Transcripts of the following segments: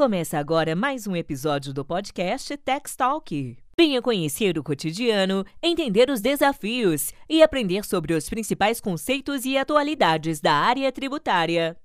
Começa agora mais um episódio do podcast Tax Talk. Venha conhecer o cotidiano, entender os desafios e aprender sobre os principais conceitos e atualidades da área tributária.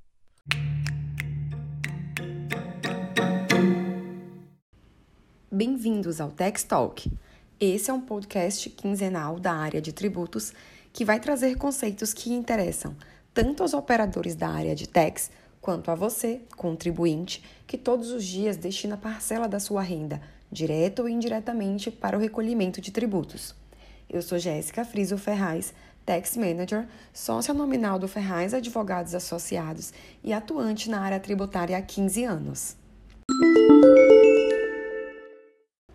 Bem-vindos ao Tax Talk. Esse é um podcast quinzenal da área de tributos que vai trazer conceitos que interessam tanto aos operadores da área de tax quanto a você, contribuinte, que todos os dias destina parcela da sua renda, direta ou indiretamente, para o recolhimento de tributos. Eu sou Jéssica Friso Ferraz, Tax Manager, sócia nominal do Ferraz Advogados Associados e atuante na área tributária há 15 anos.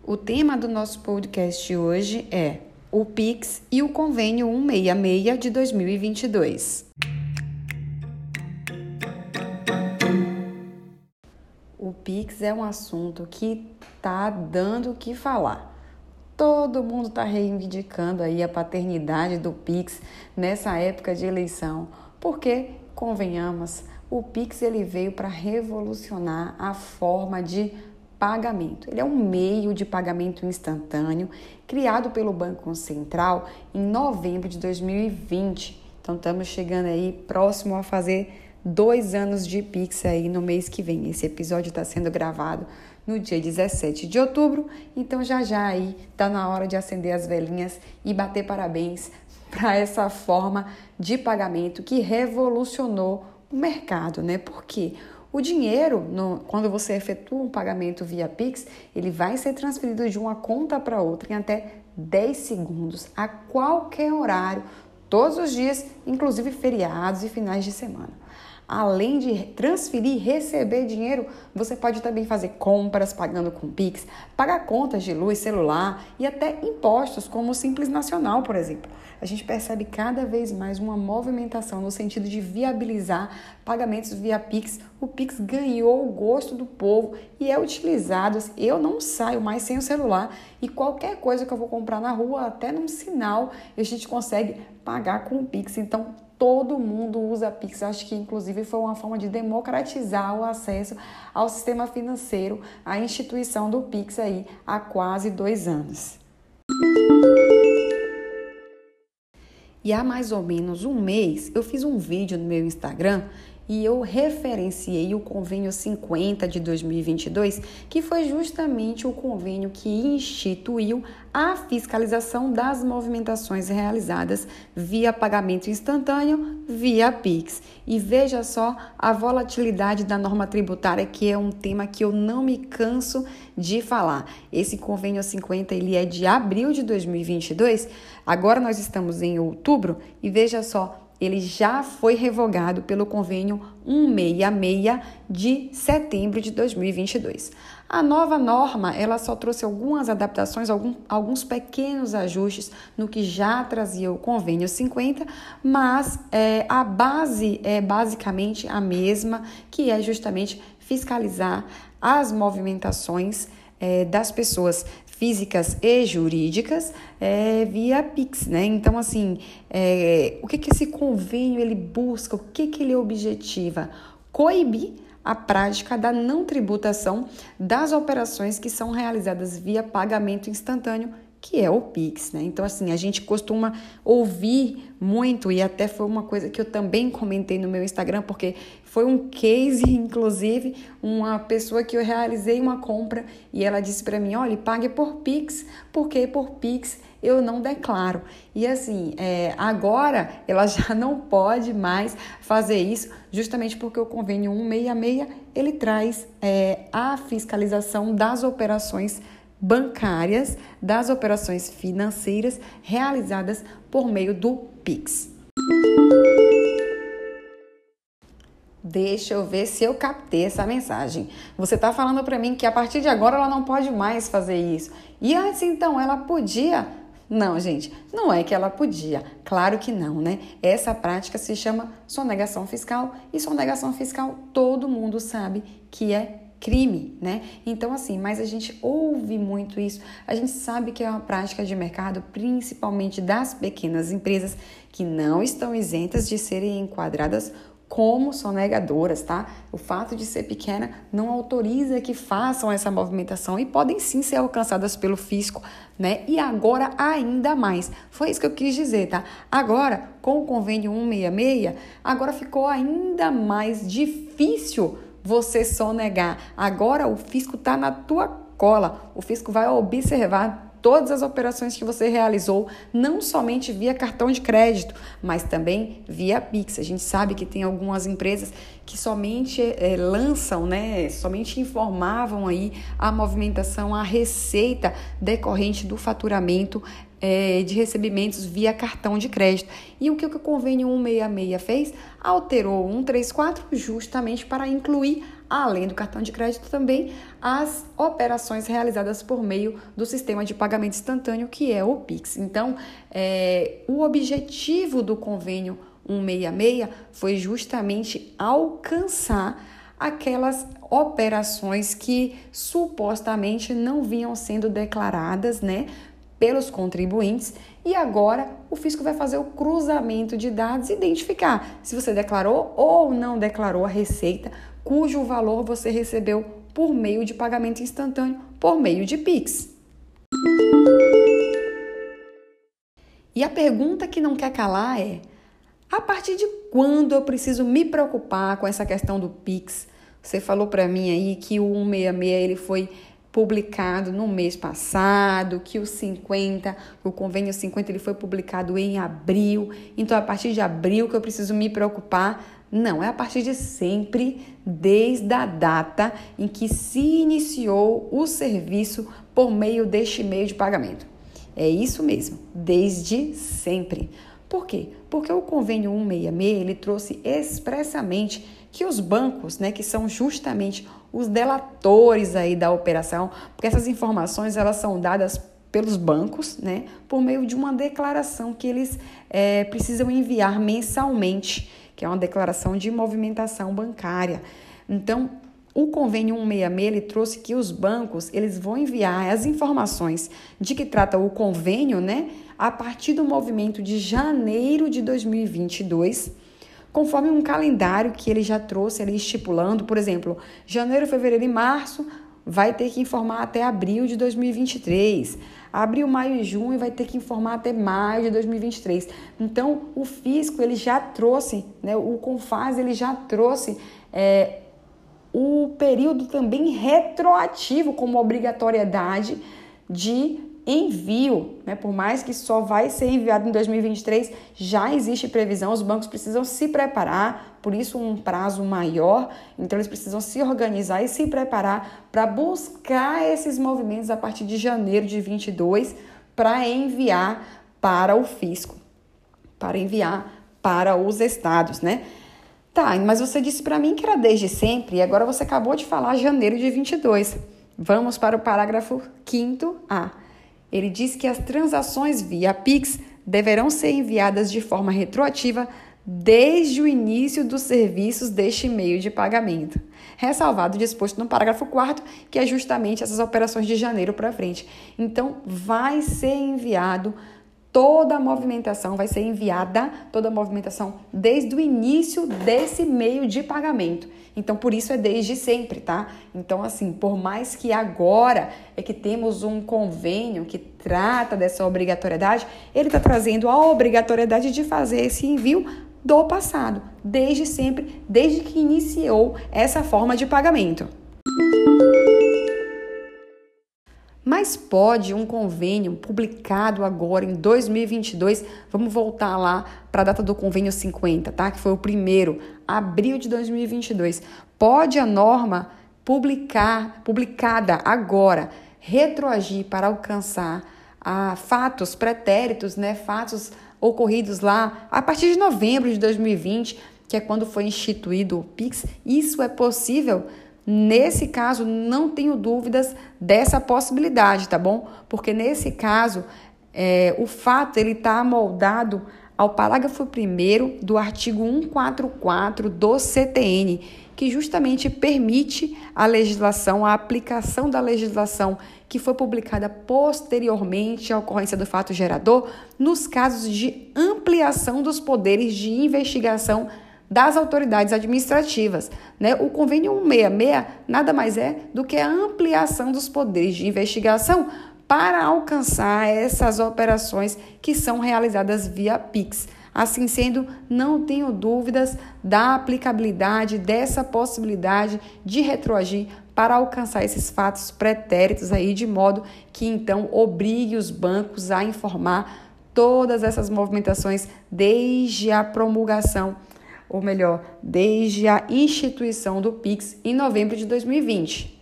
O tema do nosso podcast hoje é o PIX e o Convênio 166 de 2022. Pix é um assunto que tá dando o que falar. Todo mundo está reivindicando aí a paternidade do Pix nessa época de eleição, porque convenhamos, o Pix ele veio para revolucionar a forma de pagamento. Ele é um meio de pagamento instantâneo criado pelo Banco Central em novembro de 2020. Então estamos chegando aí próximo a fazer dois anos de Pix aí no mês que vem. Esse episódio está sendo gravado no dia 17 de outubro, então já já aí tá na hora de acender as velhinhas e bater parabéns para essa forma de pagamento que revolucionou o mercado, né? Porque o dinheiro, no, quando você efetua um pagamento via Pix, ele vai ser transferido de uma conta para outra em até 10 segundos, a qualquer horário, todos os dias, inclusive feriados e finais de semana além de transferir receber dinheiro, você pode também fazer compras pagando com Pix, pagar contas de luz, celular e até impostos, como o Simples Nacional, por exemplo. A gente percebe cada vez mais uma movimentação no sentido de viabilizar pagamentos via Pix. O Pix ganhou o gosto do povo e é utilizado. Eu não saio mais sem o celular e qualquer coisa que eu vou comprar na rua, até num sinal, a gente consegue pagar com o Pix. Então, todo mundo usa Pix. Acho que, inclusive, foi uma forma de democratizar o acesso ao sistema financeiro, à instituição do Pix aí há quase dois anos. E há mais ou menos um mês eu fiz um vídeo no meu Instagram e eu referenciei o convênio 50 de 2022, que foi justamente o convênio que instituiu a fiscalização das movimentações realizadas via pagamento instantâneo, via Pix. E veja só a volatilidade da norma tributária, que é um tema que eu não me canso de falar. Esse convênio 50 ele é de abril de 2022. Agora nós estamos em outubro e veja só ele já foi revogado pelo convênio 166 de setembro de 2022. A nova norma, ela só trouxe algumas adaptações, algum, alguns pequenos ajustes no que já trazia o convênio 50, mas é, a base é basicamente a mesma, que é justamente fiscalizar as movimentações é, das pessoas físicas e jurídicas é, via Pix, né? Então, assim, é, o que, que esse convênio ele busca, o que, que ele objetiva? Coibir a prática da não tributação das operações que são realizadas via pagamento instantâneo que é o Pix, né? Então, assim, a gente costuma ouvir muito, e até foi uma coisa que eu também comentei no meu Instagram, porque foi um case, inclusive, uma pessoa que eu realizei uma compra e ela disse para mim: olha, pague por Pix, porque por Pix eu não declaro. E assim, é, agora ela já não pode mais fazer isso, justamente porque o convênio 166 ele traz é, a fiscalização das operações bancárias das operações financeiras realizadas por meio do Pix. Deixa eu ver se eu captei essa mensagem. Você está falando para mim que a partir de agora ela não pode mais fazer isso. E antes então ela podia? Não, gente, não é que ela podia. Claro que não, né? Essa prática se chama sonegação fiscal e sonegação fiscal todo mundo sabe que é crime, né? Então, assim, mas a gente ouve muito isso, a gente sabe que é uma prática de mercado, principalmente das pequenas empresas, que não estão isentas de serem enquadradas como sonegadoras, tá? O fato de ser pequena não autoriza que façam essa movimentação e podem sim ser alcançadas pelo fisco, né? E agora ainda mais. Foi isso que eu quis dizer, tá? Agora, com o convênio 166, agora ficou ainda mais difícil você sonegar. Agora o fisco tá na tua cola. O fisco vai observar todas as operações que você realizou, não somente via cartão de crédito, mas também via Pix. A gente sabe que tem algumas empresas que somente é, lançam, né, somente informavam aí a movimentação, a receita decorrente do faturamento é, de recebimentos via cartão de crédito. E o que o convênio 166 fez? Alterou 134 justamente para incluir além do cartão de crédito, também as operações realizadas por meio do sistema de pagamento instantâneo, que é o Pix. Então, é, o objetivo do convênio 166 foi justamente alcançar aquelas operações que supostamente não vinham sendo declaradas, né, pelos contribuintes e agora o fisco vai fazer o cruzamento de dados e identificar se você declarou ou não declarou a receita cujo valor você recebeu por meio de pagamento instantâneo, por meio de Pix. E a pergunta que não quer calar é: a partir de quando eu preciso me preocupar com essa questão do Pix? Você falou para mim aí que o 166 ele foi publicado no mês passado, que o 50, o convênio 50 ele foi publicado em abril. Então a partir de abril que eu preciso me preocupar não, é a partir de sempre, desde a data em que se iniciou o serviço por meio deste meio de pagamento. É isso mesmo, desde sempre. Por quê? Porque o convênio 166 ele trouxe expressamente que os bancos, né, que são justamente os delatores aí da operação, porque essas informações elas são dadas pelos bancos, né, por meio de uma declaração que eles é, precisam enviar mensalmente que é uma declaração de movimentação bancária. Então, o convênio 166 ele trouxe que os bancos eles vão enviar as informações de que trata o convênio, né, a partir do movimento de janeiro de 2022, conforme um calendário que ele já trouxe ali estipulando, por exemplo, janeiro, fevereiro e março vai ter que informar até abril de 2023. Abril, maio e junho vai ter que informar até maio de 2023. Então, o fisco ele já trouxe, né, o Confaz ele já trouxe é, o período também retroativo como obrigatoriedade de envio, né? por mais que só vai ser enviado em 2023, já existe previsão, os bancos precisam se preparar, por isso um prazo maior, então eles precisam se organizar e se preparar para buscar esses movimentos a partir de janeiro de 22 para enviar para o fisco, para enviar para os estados, né? Tá, mas você disse para mim que era desde sempre e agora você acabou de falar janeiro de 22. Vamos para o parágrafo 5 A. Ele diz que as transações via Pix deverão ser enviadas de forma retroativa desde o início dos serviços deste meio de pagamento. Ressalvado o disposto no parágrafo 4 que é justamente essas operações de janeiro para frente. Então, vai ser enviado toda a movimentação, vai ser enviada toda a movimentação desde o início desse meio de pagamento. Então, por isso é desde sempre, tá? Então, assim, por mais que agora é que temos um convênio que trata dessa obrigatoriedade, ele está trazendo a obrigatoriedade de fazer esse envio do passado, desde sempre, desde que iniciou essa forma de pagamento. Mas pode um convênio publicado agora em 2022, vamos voltar lá para a data do convênio 50, tá? Que foi o primeiro, abril de 2022. Pode a norma publicar, publicada agora, retroagir para alcançar a fatos pretéritos, né? Fatos ocorridos lá a partir de novembro de 2020, que é quando foi instituído o Pix. Isso é possível Nesse caso, não tenho dúvidas dessa possibilidade, tá bom? Porque nesse caso, é, o fato ele está moldado ao parágrafo 1 do artigo 144 do CTN, que justamente permite a legislação, a aplicação da legislação que foi publicada posteriormente à ocorrência do fato gerador, nos casos de ampliação dos poderes de investigação das autoridades administrativas. Né? O convênio 166 nada mais é do que a ampliação dos poderes de investigação para alcançar essas operações que são realizadas via PIX. Assim sendo, não tenho dúvidas da aplicabilidade dessa possibilidade de retroagir para alcançar esses fatos pretéritos aí de modo que então obrigue os bancos a informar todas essas movimentações desde a promulgação, ou melhor, desde a instituição do Pix em novembro de 2020.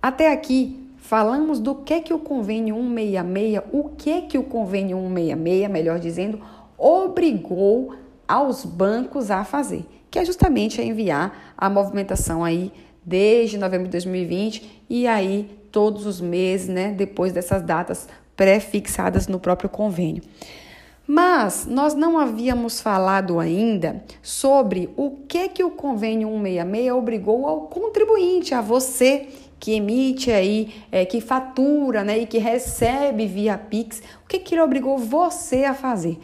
Até aqui falamos do que que o convênio 166, o que que o convênio 166, melhor dizendo, obrigou aos bancos a fazer, que é justamente a enviar a movimentação aí desde novembro de 2020 e aí todos os meses, né, depois dessas datas pré-fixadas no próprio convênio. Mas nós não havíamos falado ainda sobre o que que o convênio 166 obrigou ao contribuinte, a você que emite aí, é, que fatura, né, e que recebe via Pix, o que que ele obrigou você a fazer?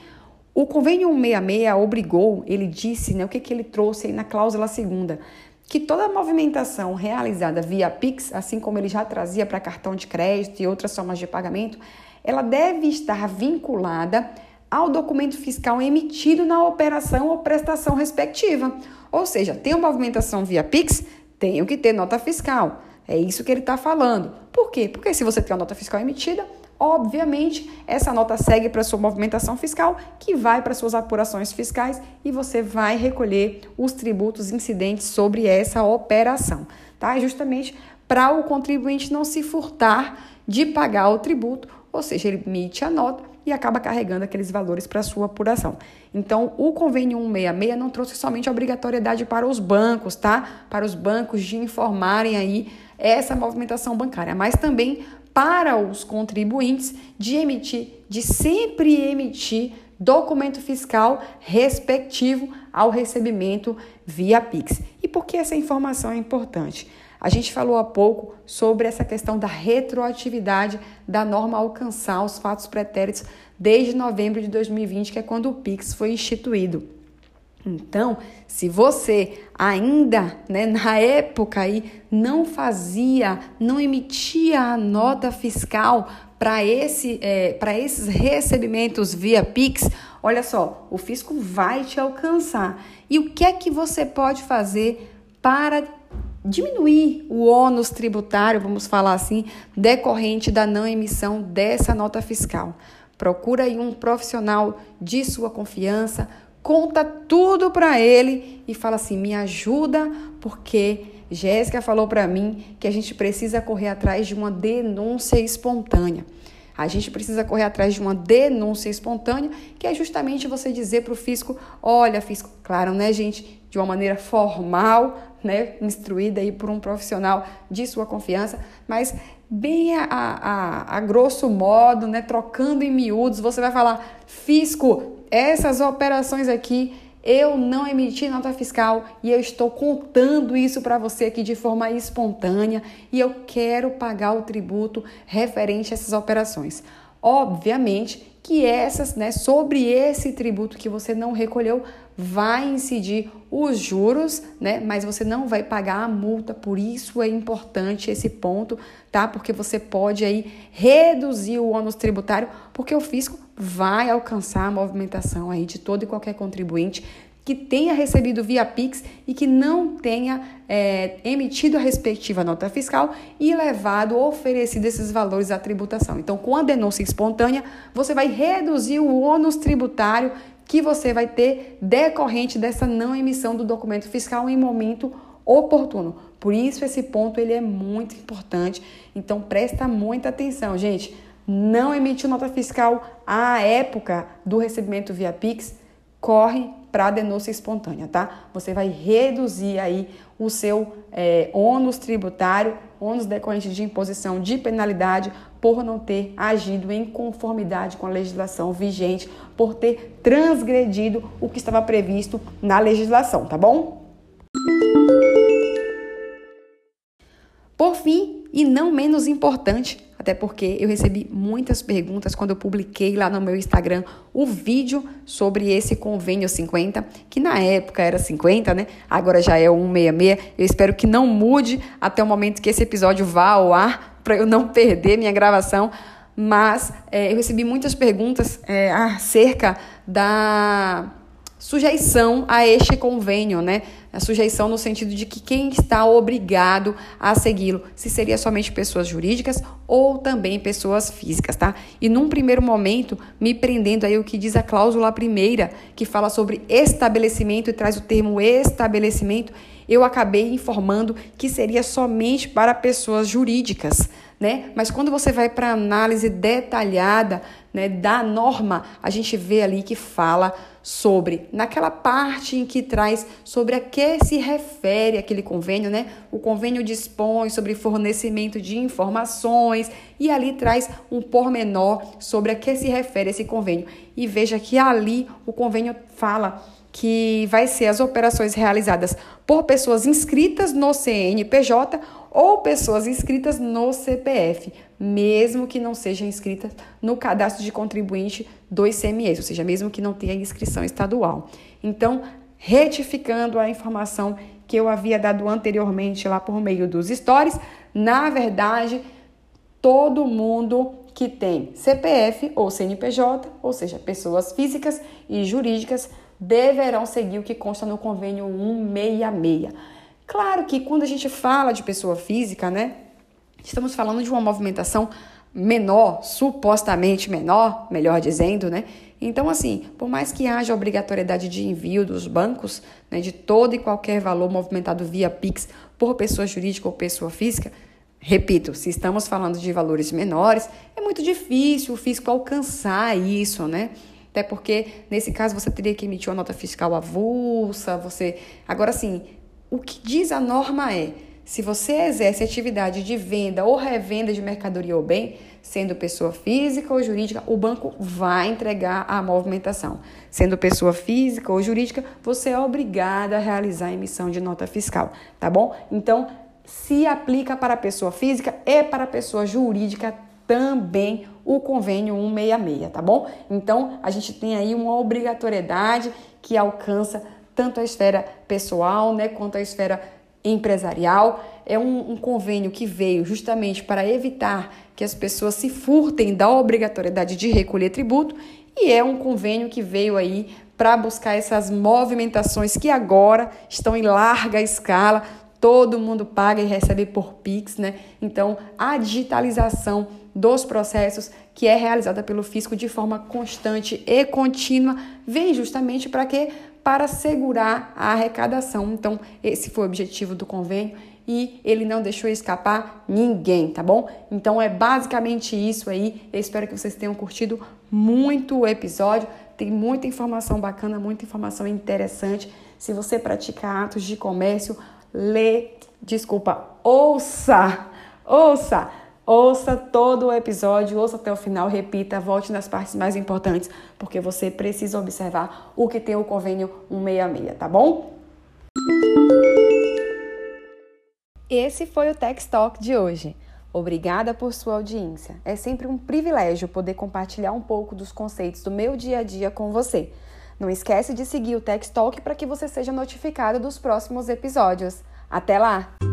O convênio 166 obrigou, ele disse, né, o que que ele trouxe aí na cláusula segunda, que toda movimentação realizada via Pix, assim como ele já trazia para cartão de crédito e outras formas de pagamento, ela deve estar vinculada ao documento fiscal emitido na operação ou prestação respectiva. Ou seja, tem uma movimentação via Pix, tenho que ter nota fiscal. É isso que ele está falando. Por quê? Porque se você tem a nota fiscal emitida, obviamente essa nota segue para sua movimentação fiscal, que vai para suas apurações fiscais e você vai recolher os tributos incidentes sobre essa operação, tá? Justamente para o contribuinte não se furtar de pagar o tributo, ou seja, ele emite a nota e acaba carregando aqueles valores para sua apuração. Então, o convênio 166 não trouxe somente obrigatoriedade para os bancos, tá? Para os bancos de informarem aí essa movimentação bancária, mas também para os contribuintes de emitir, de sempre emitir documento fiscal respectivo ao recebimento via Pix. E por que essa informação é importante? A gente falou há pouco sobre essa questão da retroatividade da norma alcançar os fatos pretéritos desde novembro de 2020, que é quando o Pix foi instituído. Então, se você ainda, né, na época aí, não fazia, não emitia a nota fiscal para esse, é, esses recebimentos via Pix, olha só, o fisco vai te alcançar. E o que é que você pode fazer para diminuir o ônus tributário, vamos falar assim, decorrente da não emissão dessa nota fiscal? Procura aí um profissional de sua confiança, conta tudo para ele e fala assim: "Me ajuda, porque Jéssica falou para mim que a gente precisa correr atrás de uma denúncia espontânea. A gente precisa correr atrás de uma denúncia espontânea, que é justamente você dizer para o fisco: olha, fisco, claro, né, gente, de uma maneira formal, né, instruída aí por um profissional de sua confiança, mas bem a, a, a grosso modo, né, trocando em miúdos, você vai falar: fisco, essas operações aqui eu não emiti nota fiscal e eu estou contando isso para você aqui de forma espontânea e eu quero pagar o tributo referente a essas operações. Obviamente que essas, né, sobre esse tributo que você não recolheu, vai incidir os juros, né? Mas você não vai pagar a multa, por isso é importante esse ponto, tá? Porque você pode aí reduzir o ônus tributário, porque o fisco vai alcançar a movimentação aí de todo e qualquer contribuinte que tenha recebido via Pix e que não tenha é, emitido a respectiva nota fiscal e levado, oferecido esses valores à tributação. Então, com a denúncia espontânea, você vai reduzir o ônus tributário que você vai ter decorrente dessa não emissão do documento fiscal em momento oportuno. Por isso esse ponto ele é muito importante. Então presta muita atenção, gente. Não emitiu nota fiscal à época do recebimento via Pix, corre para denúncia espontânea, tá? Você vai reduzir aí o seu é, ônus tributário, ônus decorrente de imposição de penalidade por não ter agido em conformidade com a legislação vigente, por ter transgredido o que estava previsto na legislação, tá bom? Por fim, E não menos importante, até porque eu recebi muitas perguntas quando eu publiquei lá no meu Instagram o vídeo sobre esse convênio 50, que na época era 50, né? Agora já é 166. Eu espero que não mude até o momento que esse episódio vá ao ar, para eu não perder minha gravação. Mas é, eu recebi muitas perguntas é, acerca da sujeição a este convênio, né? A sujeição no sentido de que quem está obrigado a segui-lo, se seria somente pessoas jurídicas ou também pessoas físicas, tá? E num primeiro momento, me prendendo aí o que diz a cláusula primeira, que fala sobre estabelecimento e traz o termo estabelecimento, eu acabei informando que seria somente para pessoas jurídicas, né? Mas quando você vai para a análise detalhada, né, da norma, a gente vê ali que fala sobre, naquela parte em que traz sobre a que se refere aquele convênio, né? O convênio dispõe sobre fornecimento de informações e ali traz um pormenor sobre a que se refere esse convênio. E veja que ali o convênio fala que vai ser as operações realizadas por pessoas inscritas no CNPJ ou pessoas inscritas no CPF, mesmo que não sejam inscritas no cadastro de contribuinte do ICMS, ou seja, mesmo que não tenha inscrição estadual. Então, retificando a informação que eu havia dado anteriormente lá por meio dos stories, na verdade, todo mundo que tem CPF ou CNPJ, ou seja, pessoas físicas e jurídicas, deverão seguir o que consta no convênio 166. Claro que quando a gente fala de pessoa física, né, estamos falando de uma movimentação menor, supostamente menor, melhor dizendo, né? Então, assim, por mais que haja obrigatoriedade de envio dos bancos, né, de todo e qualquer valor movimentado via Pix por pessoa jurídica ou pessoa física, repito, se estamos falando de valores menores, é muito difícil o fisco alcançar isso, né? Até porque, nesse caso, você teria que emitir uma nota fiscal avulsa, você... Agora, sim, o que diz a norma é, se você exerce atividade de venda ou revenda de mercadoria ou bem, sendo pessoa física ou jurídica, o banco vai entregar a movimentação. Sendo pessoa física ou jurídica, você é obrigada a realizar a emissão de nota fiscal, tá bom? Então, se aplica para pessoa física e para pessoa jurídica também o convênio 166, tá bom? Então, a gente tem aí uma obrigatoriedade que alcança tanto a esfera pessoal, né, quanto a esfera empresarial. É um, um, convênio que veio justamente para evitar que as pessoas se furtem da obrigatoriedade de recolher tributo e é um convênio que veio aí para buscar essas movimentações que agora estão em larga escala, todo mundo paga e recebe por Pix, né? Então, a digitalização dos processos que é realizada pelo fisco de forma constante e contínua vem justamente para quê? Para segurar a arrecadação. Então, esse foi o objetivo do convênio e ele não deixou escapar ninguém, tá bom? Então é basicamente isso aí. Eu espero que vocês tenham curtido muito o episódio. Tem muita informação bacana, muita informação interessante. Se você pratica atos de comércio, lê, desculpa, ouça, ouça Ouça todo o episódio, ouça até o final, repita, volte nas partes mais importantes, porque você precisa observar o que tem o convênio 166, tá bom? Esse foi o Tech Talk de hoje. Obrigada por sua audiência. É sempre um privilégio poder compartilhar um pouco dos conceitos do meu dia a dia com você. Não esquece de seguir o Tech Talk para que você seja notificado dos próximos episódios. Até lá!